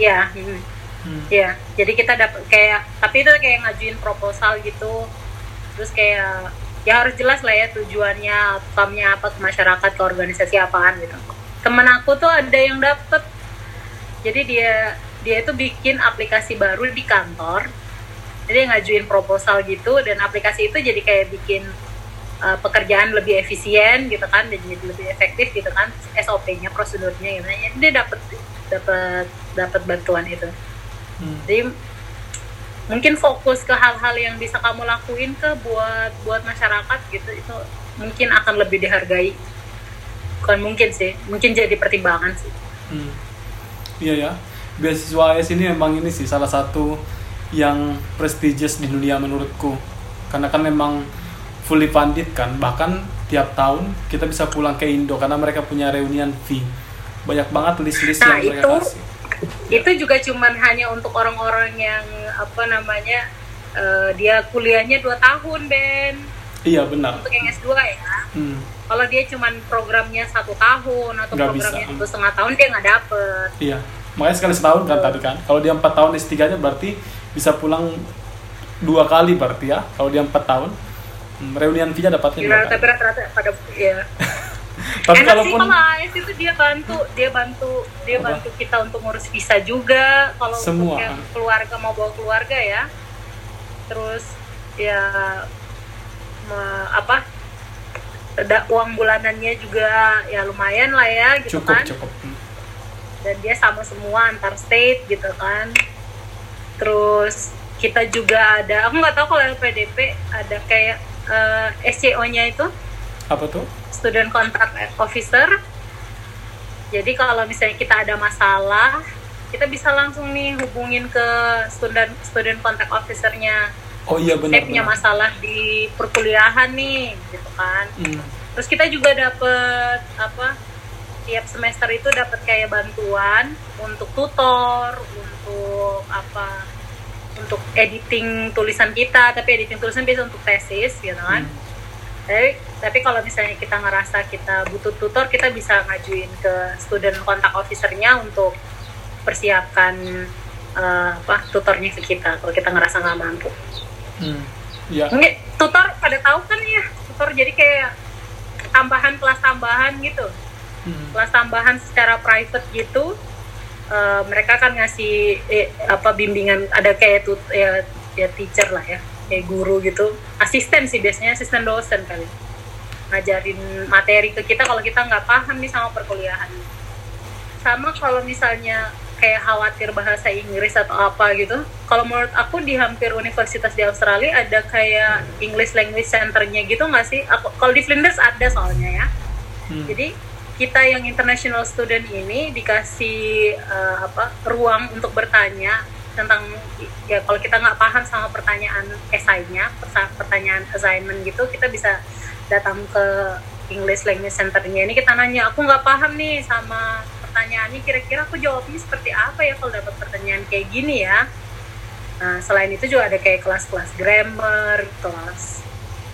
ya hmm. Hmm. ya jadi kita dapat kayak tapi itu kayak ngajuin proposal gitu terus kayak ya harus jelas lah ya tujuannya outcome-nya apa ke masyarakat ke organisasi apaan gitu. Temen aku tuh ada yang dapet. Jadi dia dia itu bikin aplikasi baru di kantor. Jadi ngajuin proposal gitu dan aplikasi itu jadi kayak bikin uh, pekerjaan lebih efisien gitu kan dan jadi lebih efektif gitu kan SOP-nya prosedurnya gitu jadi dia dapat dapat dapat bantuan itu. Hmm. jadi mungkin fokus ke hal-hal yang bisa kamu lakuin ke buat buat masyarakat gitu itu mungkin akan lebih dihargai. Bukan mungkin sih mungkin jadi pertimbangan sih. Hmm. iya ya. Beasiswa AS ini emang ini sih salah satu yang prestigious di dunia menurutku. Karena kan memang fully funded kan bahkan tiap tahun kita bisa pulang ke Indo karena mereka punya reunian fee. Banyak banget list-list nah, yang mereka itu, kasih itu juga cuman hanya untuk orang-orang yang apa namanya uh, dia kuliahnya dua tahun Ben. Iya benar. Untuk yang S2 ya. Hmm. kalau dia cuman programnya satu tahun atau Gak programnya satu setengah tahun dia nggak dapet. Iya. Makanya sekali setahun kan tadi kan. Kalau dia empat tahun S3 nya berarti bisa pulang dua kali berarti ya kalau dia empat tahun. Hmm, reunian fee-nya dapatnya dua tapi rata-rata pada ya tapi Enak kalaupun, sih kalau AS itu dia bantu dia bantu dia apa? bantu kita untuk ngurus visa juga. Kalau semua. untuk keluarga mau bawa keluarga ya. Terus ya me, apa ada uang bulanannya juga ya lumayan lah ya gitu cukup, kan. cukup. Dan dia sama semua antar state gitu kan. Terus kita juga ada aku nggak tahu kalau LPDP ada kayak uh, eh, SCO-nya itu apa tuh? Student Contact Officer. Jadi kalau misalnya kita ada masalah, kita bisa langsung nih hubungin ke student student contact officernya. Oh iya benar. Saya punya masalah di perkuliahan nih, gitu kan. Hmm. Terus kita juga dapat apa? Tiap semester itu dapat kayak bantuan untuk tutor, untuk apa? untuk editing tulisan kita tapi editing tulisan bisa untuk tesis gitu kan hmm. Tapi tapi kalau misalnya kita ngerasa kita butuh tutor kita bisa ngajuin ke student contact officernya untuk persiapkan uh, apa tutornya ke kita kalau kita ngerasa nggak mampu hmm. ya. tutor pada tahu kan ya tutor jadi kayak tambahan kelas tambahan gitu hmm. kelas tambahan secara private gitu uh, mereka kan ngasih eh, apa bimbingan ada kayak tut ya ya teacher lah ya kayak guru gitu. Asisten sih biasanya asisten dosen kali. Ngajarin materi ke kita kalau kita nggak paham nih sama perkuliahan. Sama kalau misalnya kayak khawatir bahasa Inggris atau apa gitu kalau menurut aku di hampir universitas di Australia ada kayak English Language Centernya gitu nggak sih? Aku kalau di Flinders ada soalnya ya. Hmm. jadi kita yang international student ini dikasih eh, apa ruang untuk bertanya tentang ya kalau kita nggak paham sama pertanyaan esainya pertanyaan assignment gitu kita bisa datang ke English Language Centernya. Ini kita nanya aku nggak paham nih sama pertanyaannya kira-kira aku jawabnya seperti apa ya kalau dapat pertanyaan kayak gini ya? Nah selain itu juga ada kayak kelas-kelas grammar kelas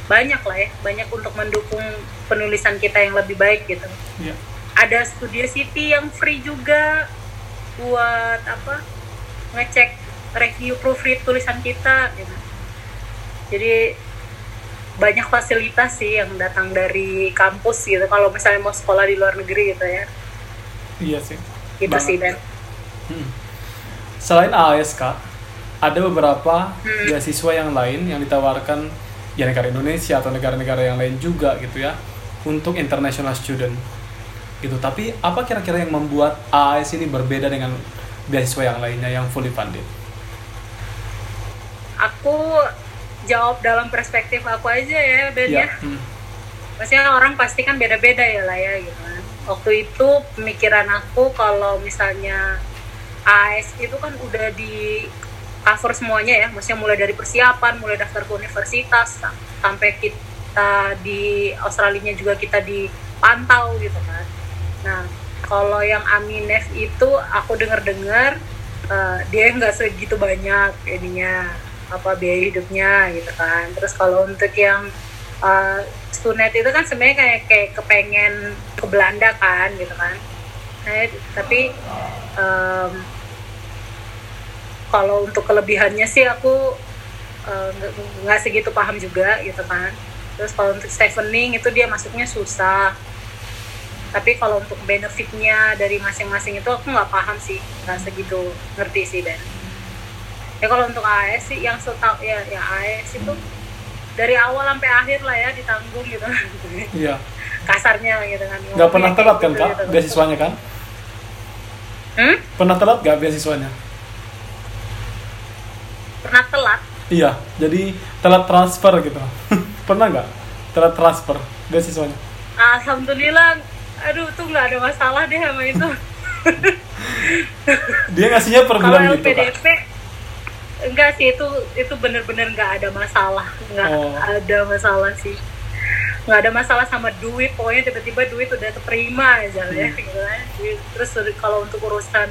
banyak lah ya banyak untuk mendukung penulisan kita yang lebih baik gitu. Iya. ada Studio City yang free juga buat apa ngecek review proofread tulisan kita gitu. jadi banyak fasilitas sih yang datang dari kampus gitu kalau misalnya mau sekolah di luar negeri gitu ya Iya sih. gitu Banget. sih Dan Hmm. Selain ASK, ada beberapa Hmm. beasiswa yang lain yang ditawarkan ya negara Indonesia atau negara-negara yang lain juga gitu ya untuk international student gitu. Tapi apa kira-kira yang membuat AS ini berbeda dengan beasiswa yang lainnya yang fully funded? aku jawab dalam perspektif aku aja ya Ben ya Hmm. maksudnya orang pasti kan beda-beda ya lah ya gitu kan. Waktu itu pemikiran aku kalau misalnya AS itu kan udah di cover semuanya ya, maksudnya mulai dari persiapan, mulai daftar ke universitas sam- sampai kita di Australia juga kita dipantau gitu kan. Nah, kalau yang Aminef itu aku dengar-dengar eh, dia nggak segitu banyak ininya apa biaya hidupnya gitu kan. Terus kalau untuk yang uh, Stunet itu kan sebenarnya kayak kayak kepengen ke Belanda kan gitu kan. Nah, tapi em, kalau untuk kelebihannya sih aku eh, nggak nggak segitu paham juga gitu kan. Terus kalau untuk Stevening itu dia masuknya susah tapi kalau untuk benefitnya dari masing-masing itu aku nggak paham sih nggak segitu ngerti sih dan ya kalau untuk AS sih yang setahu ya ya AS itu dari awal sampai akhir lah ya ditanggung gitu Iya. kasarnya gitu kan Nggak pernah telat kan gitu, kak gitu. beasiswanya kan? hmm? Pernah telat nggak beasiswanya? pernah telat Iya. Jadi telat transfer gitu. pernah nggak? Telat transfer beasiswanya? alhamdulillah aduh tuh nggak ada masalah deh sama itu Dia ngasihnya per kalau bulan gitu kak? LPDP enggak sih itu itu bener-bener nggak ada masalah nggak Oh. ada masalah sih nggak ada masalah sama duit pokoknya tiba-tiba duit udah terima aja ya Hmm. gitu kan. terus kalau untuk urusan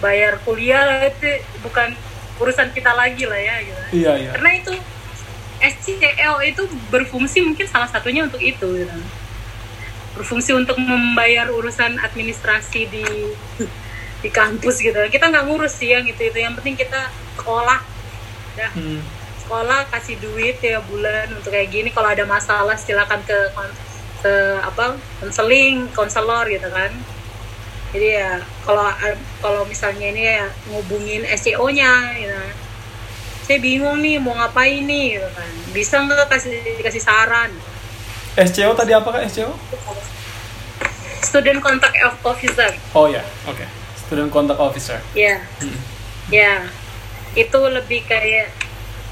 bayar kuliah itu bukan urusan kita lagi lah ya gitu Iya iya. karena itu SCL itu berfungsi mungkin salah satunya untuk itu gitu. Berfungsi untuk membayar urusan administrasi di di kampus gitu. Kita nggak ngurus sih yang itu itu. Yang penting kita sekolah. Dah Hmm. sekolah kasih duit ya bulan untuk kayak gini. Kalau ada masalah silakan ke ke apa konseling konselor gitu kan. Jadi ya kalau kalau misalnya ini ya ngubungin SCO-nya gitu kan. saya bingung nih mau ngapain nih gitu kan. Bisa nggak kasih kasih saran SCO tadi apa kak SCO? student contact officer Oh ya, oke. Student Contact Officer. ya Hmm. ya itu lebih kayak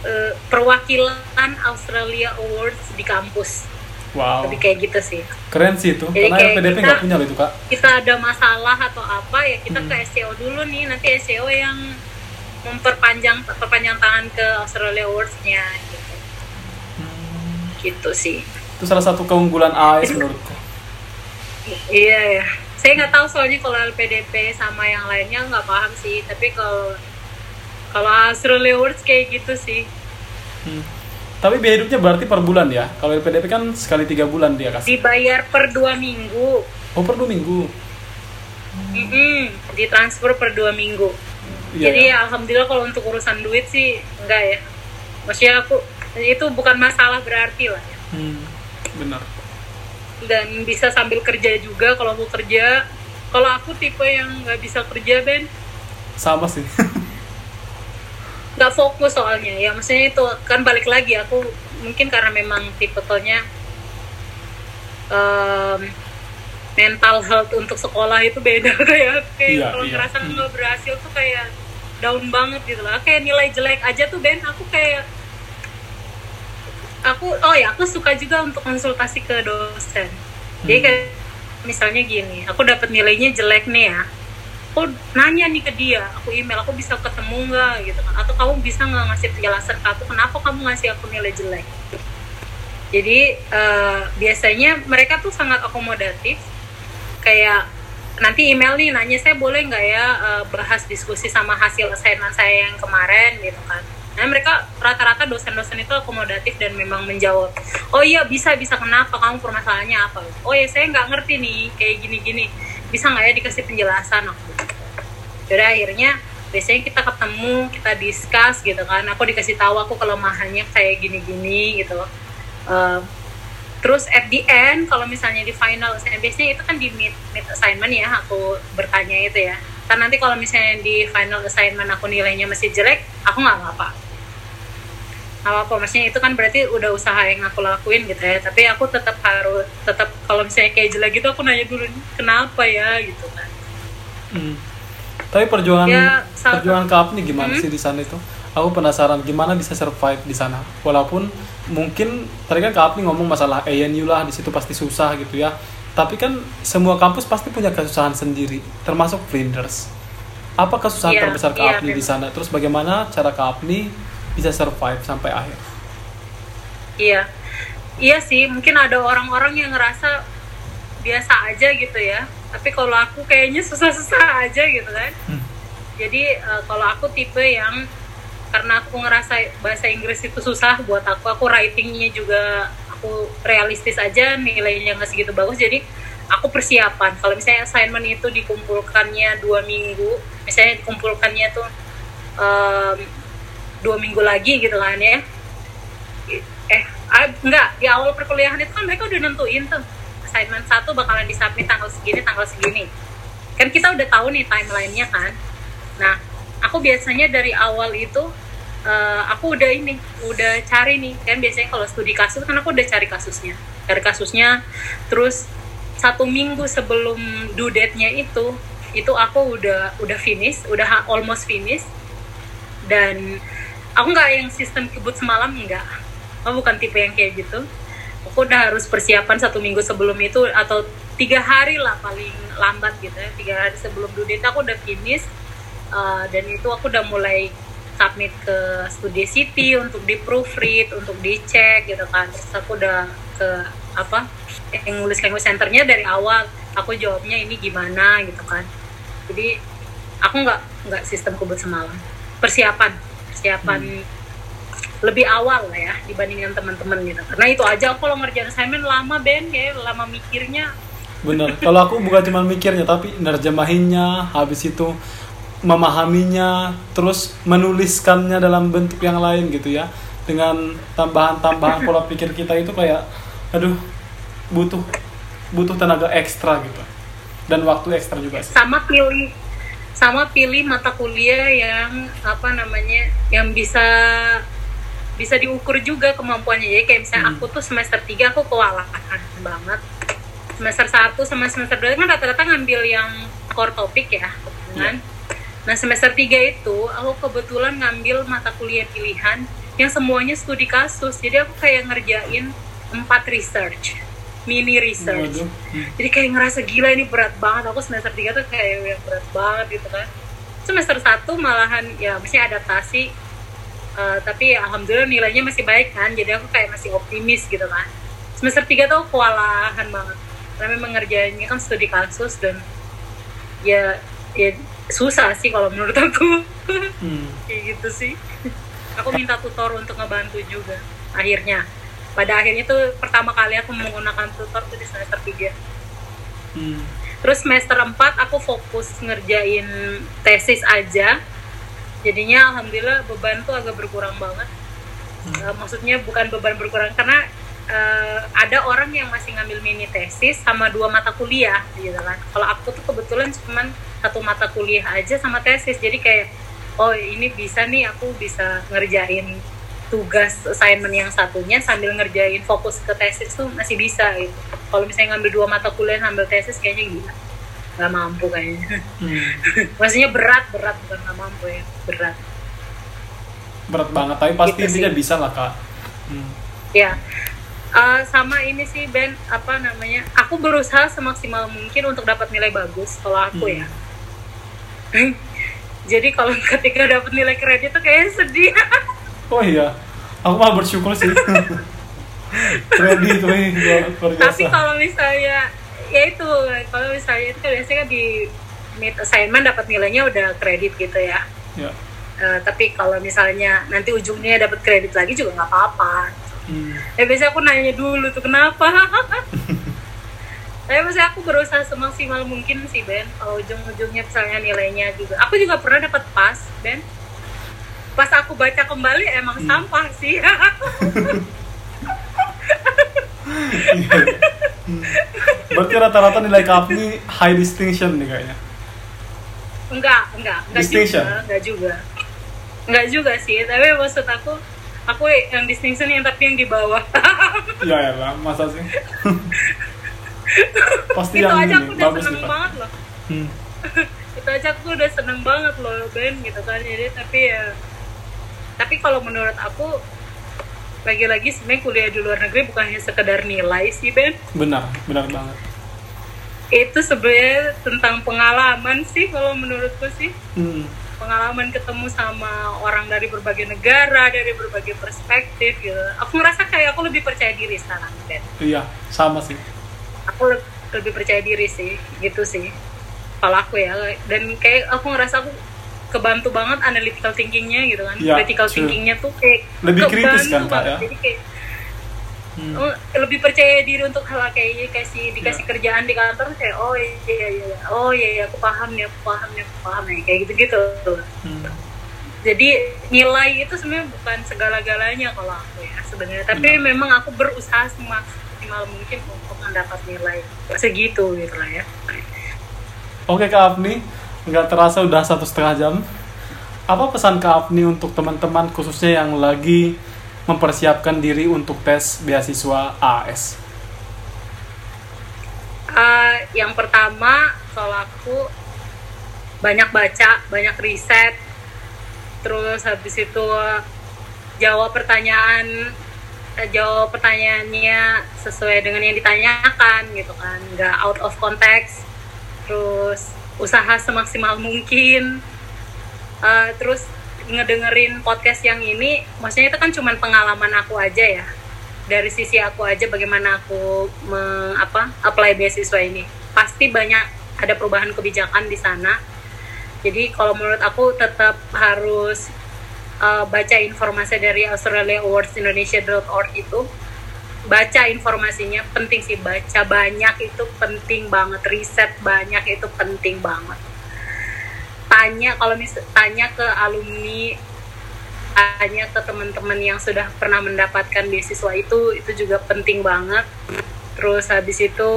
eh, perwakilan Australia Awards di kampus Wow, lebih kayak gitu sih keren sih itu. Jadi Karena LPDP kita- nggak punya loh itu kak. kita ada masalah atau apa ya kita Hmm. ke SCO dulu nih nanti SCO yang memperpanjang perpanjang tangan ke Australia Awards-nya gitu. gitu sih Itu salah satu keunggulan AS menurutku. iya ya saya nggak tahu soalnya kalau LPDP sama yang lainnya nggak paham sih tapi kalau kalau Australia Awards kayak gitu sih Hmm. Tapi biaya hidupnya berarti per bulan ya. Kalau LPDP kan sekali tiga bulan dia kasih. dibayar per dua minggu Oh per dua minggu. Mm-mm, ditransfer per dua minggu Iya. Jadi ya, alhamdulillah kalau untuk urusan duit sih enggak ya. Maksudnya aku itu bukan masalah berarti lah ya. Hmm, benar. Dan bisa sambil kerja juga kalau mau kerja. Kalau aku tipe yang nggak bisa kerja Ben, Sama sih. nggak fokus soalnya ya. Maksudnya itu kan balik lagi aku mungkin karena memang tipe-tipenya um, mental health untuk sekolah itu beda kayak kayak Iya, kalau iya. ngerasa nggak berhasil tuh kayak down banget gitu lah kayak nilai jelek aja tuh Ben aku kayak aku oh ya aku suka juga untuk konsultasi ke dosen. Jadi Hmm. kayak misalnya gini aku dapat nilainya jelek nih ya. Aku nanya nih ke dia aku email aku bisa ketemu nggak? Gitu kan. Atau kamu bisa nggak ngasih penjelasan ke aku kenapa kamu ngasih aku nilai jelek? Jadi eh, biasanya mereka tuh sangat akomodatif. Kayak nanti email nih nanya saya boleh nggak ya eh, bahas diskusi sama hasil assignment saya yang kemarin? Gitu kan nah mereka rata-rata dosen-dosen itu akomodatif dan memang menjawab oh iya bisa bisa. Kenapa? Kamu permasalahannya apa? Oh ya saya nggak ngerti nih kayak gini-gini. Bisa nggak ya dikasih penjelasan? Aku jadi akhirnya biasanya kita ketemu kita discuss gitu kan. Aku dikasih tahu aku kelemahannya kayak gini-gini gitu. Uh, terus at the end kalau misalnya di final assignment biasanya itu kan di mid mid assignment ya aku bertanya itu ya kan nanti kalau misalnya di final assignment aku nilainya masih jelek aku nggak apa nggak apa maksudnya itu kan berarti udah usaha yang aku lakuin gitu ya tapi aku tetap harus tetap kalau misalnya kayak jelek gitu aku nanya dulu kenapa ya gitu kan Hmm. Tapi perjuangan Ya, salah- perjuangan Kak Apni gimana Hmm? sih di sana itu? Aku penasaran gimana bisa survive di sana. Walaupun mungkin tadi kan Kak Apni ngomong masalah ANU lah di situ pasti susah gitu ya. Tapi kan semua kampus pasti punya kesusahan sendiri, termasuk Flinders. Apa kesusahan Iya, terbesar Kak iya, Apni di memang. sana? Terus bagaimana cara Kak Apni bisa survive sampai akhir? Iya, iya sih. Mungkin ada orang-orang yang ngerasa biasa aja gitu ya. Tapi kalau aku kayaknya susah-susah aja gitu kan. Hmm. Jadi eh, kalau aku tipe yang karena aku ngerasa bahasa Inggris itu susah buat aku, aku writingnya juga aku realistis aja nilainya nggak segitu bagus. Jadi aku persiapan. Kalau misalnya assignment itu dikumpulkannya dua minggu, misalnya dikumpulkannya tuh em, dua minggu lagi gitu kan ya eh ah, enggak di awal perkuliahan itu kan mereka udah nentuin tuh assignment satu bakalan disubmit tanggal segini tanggal segini kan kita udah tahu nih timelinenya kan nah aku biasanya dari awal itu eh, aku udah ini udah cari nih. Kan biasanya kalau studi kasus kan aku udah cari kasusnya. Cari kasusnya terus satu minggu sebelum due date-nya itu itu aku udah udah finish udah almost finish. Dan aku nggak yang sistem kebut semalam enggak aku bukan tipe yang kayak gitu. Aku udah harus persiapan satu minggu sebelum itu atau tiga hari lah paling lambat gitu ya. Tiga hari sebelum due date aku udah finish. Uh, dan itu aku udah mulai submit ke Studio City untuk di proofread untuk dicek gitu kan. Terus aku udah ke apa English Language Centernya dari awal aku jawabnya ini gimana gitu kan. Jadi aku nggak nggak sistem kebut semalam. Persiapan persiapan lebih awal lah ya dibandingkan teman-teman gitu. Karena itu aja aku kalau ngerjain assignment lama Ben ya lama mikirnya. Bener. Kalau aku bukan cuma mikirnya, tapi nerjemahinnya, habis itu memahaminya, terus menuliskannya dalam bentuk yang lain gitu ya, dengan tambahan-tambahan pola pikir kita itu kayak, aduh, butuh butuh tenaga ekstra gitu, dan waktu ekstra juga sih. sama pilih sama pilih mata kuliah yang apa namanya yang bisa bisa diukur juga kemampuannya. Jadi kayak misalnya Hmm. aku tuh semester 3 aku kewalahan banget. Semester 1 sama semester 2 kan rata-rata ngambil yang core topik ya kan nah semester 3 itu aku kebetulan ngambil mata kuliah pilihan yang semuanya studi kasus. Jadi aku kayak ngerjain empat research mini research. Waduh. Hmm. jadi kayak ngerasa gila ini berat banget. Aku semester 3 tuh kayak yang berat banget gitu kan. Semester 1 malahan ya mesti adaptasi. Eh, tapi ya, alhamdulillah nilainya masih baik kan. Jadi aku kayak masih optimis gitu kan. Semester 3 tuh kewalahan banget. Karena memang ngerjainnya kan studi kasus dan ya ya susah sih kalau menurut aku. Hmm. kayak gitu sih. Aku minta tutor untuk ngebantu juga akhirnya. Pada akhirnya tuh pertama kali aku menggunakan tutor tuh di semester 3 Hmm. terus semester 4 aku fokus ngerjain tesis aja. Jadinya alhamdulillah beban tuh agak berkurang banget. Eh, maksudnya bukan beban berkurang karena eh, ada orang yang masih ngambil mini tesis sama dua mata kuliah gitu kan. Kalau aku tuh kebetulan cuman satu mata kuliah aja sama tesis. Jadi kayak oh ini bisa nih aku bisa ngerjain tugas assignment yang satunya sambil ngerjain fokus ke tesis tuh masih bisa gitu. Kalau misalnya ngambil dua mata kuliah sambil tesis kayaknya gila. Nggak mampu kayaknya. Hmm. maksudnya berat berat bukan nggak mampu ya. Berat. Berat banget tapi pasti Gitu intinya bisa lah kak. Hmm. ya. Eh, sama ini sih Ben apa namanya aku berusaha semaksimal mungkin untuk dapat nilai bagus kalau aku Hmm. ya jadi kalau ketika dapat nilai kredit tuh kayaknya sedih. Oh iya aku malah bersyukur sih. Kredit wih tapi kalau misalnya ya itu kalau misalnya itu kan biasanya kan di mid assignment dapat nilainya udah kredit gitu ya. Ya. Eh, tapi kalau misalnya nanti ujungnya dapat kredit lagi juga nggak apa-apa. Hmm. ya biasanya aku nanya dulu tuh kenapa tapi maksudnya aku berusaha semaksimal mungkin sih Ben. Kalau ujung-ujungnya misalnya nilainya juga. Aku juga pernah dapat pas Ben. Pas aku baca kembali emang Hmm. sampah sih. Hmm. berarti rata-rata nilai kap ini high distinction nih kayaknya. Enggak enggak. Enggak Distinction? juga enggak juga. Enggak juga sih tapi maksud aku aku yang distinction yang tapi yang di bawah. Ya ya lah masa sih pasti itu yang aja ini aku udah bagus seneng nih Pak. banget loh. Hmm. itu aja aku udah seneng banget loh Ben gitu kan. Jadi tapi ya tapi kalau menurut aku lagi-lagi sebenarnya kuliah di luar negeri bukan hanya sekedar nilai sih Ben. Benar benar banget. Itu sebenarnya tentang pengalaman sih kalau menurutku sih. Hmm. pengalaman ketemu sama orang dari berbagai negara dari berbagai perspektif gitu. Aku ngerasa kayak aku lebih percaya diri sekarang Ben. Iya sama sih aku le- lebih percaya diri sih gitu sih kalau aku ya dan kayak aku ngerasa aku kebantu banget analytical thinkingnya gitu kan Iya, critical true. thinkingnya tuh kayak Lebih kritis kan, Kak, banget. ya? jadi kayak Hmm. oh, lebih percaya diri untuk hal kayak kasih dikasih Iya. kerjaan di kantor kayak oh iya iya iya oh iya iya aku paham nih aku paham nih aku paham nih kayak gitu gitu Hmm. jadi nilai itu sebenarnya bukan segala-galanya kalau aku ya sebenarnya tapi Benar. memang aku berusaha semaksimal mungkin untuk mendapat nilai segitu gitu lah ya Oke Kak Afni, nggak terasa udah satu setengah jam. Apa pesan Kak Afni untuk teman-teman khususnya yang lagi mempersiapkan diri untuk tes beasiswa AS? Eh, yang pertama kalau aku banyak baca banyak riset terus habis itu jawab pertanyaan jawab pertanyaannya sesuai dengan yang ditanyakan gitu kan. Nggak out of context. Terus usaha semaksimal mungkin. Eh, terus ngedengerin podcast yang ini maksudnya itu kan cuman pengalaman aku aja ya. Dari sisi aku aja bagaimana aku me- apa apply beasiswa ini. Pasti banyak ada perubahan kebijakan di sana. Jadi kalau menurut aku tetap harus uh, baca informasi dari Australia Awards Indonesia.org itu baca informasinya penting sih baca banyak itu penting banget riset banyak itu penting banget tanya kalau mis tanya ke alumni tanya ke teman-teman yang sudah pernah mendapatkan beasiswa itu itu juga penting banget terus habis itu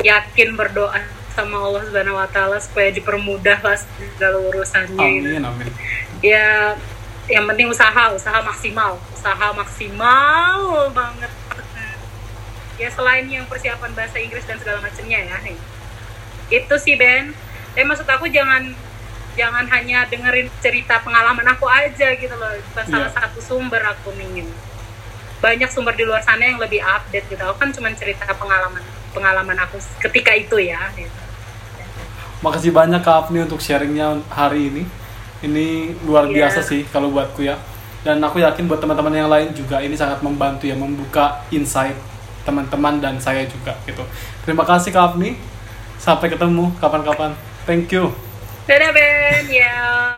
yakin berdoa sama Allah Subhanahu Wa Taala supaya dipermudah lah segala urusannya gitu. Amin, amin. ya yang penting usaha usaha maksimal. Usaha maksimal banget. Ya selain yang persiapan bahasa Inggris dan segala macamnya ya itu sih Ben. Tapi maksud aku jangan jangan hanya dengerin cerita pengalaman aku aja gitu loh. Bukan Iya. salah satu sumber aku ingin banyak sumber di luar sana yang lebih update gitu. Aku kan cuma cerita pengalaman pengalaman aku ketika itu ya gitu. Makasih banyak Kak Afni untuk sharingnya hari ini. Ini luar Iya. biasa sih kalau buatku ya. Dan aku yakin buat teman-teman yang lain juga ini sangat membantu ya membuka insight teman-teman dan saya juga gitu. Terima kasih Kak Afni. Sampai ketemu kapan-kapan. Thank you. dadah Ben ya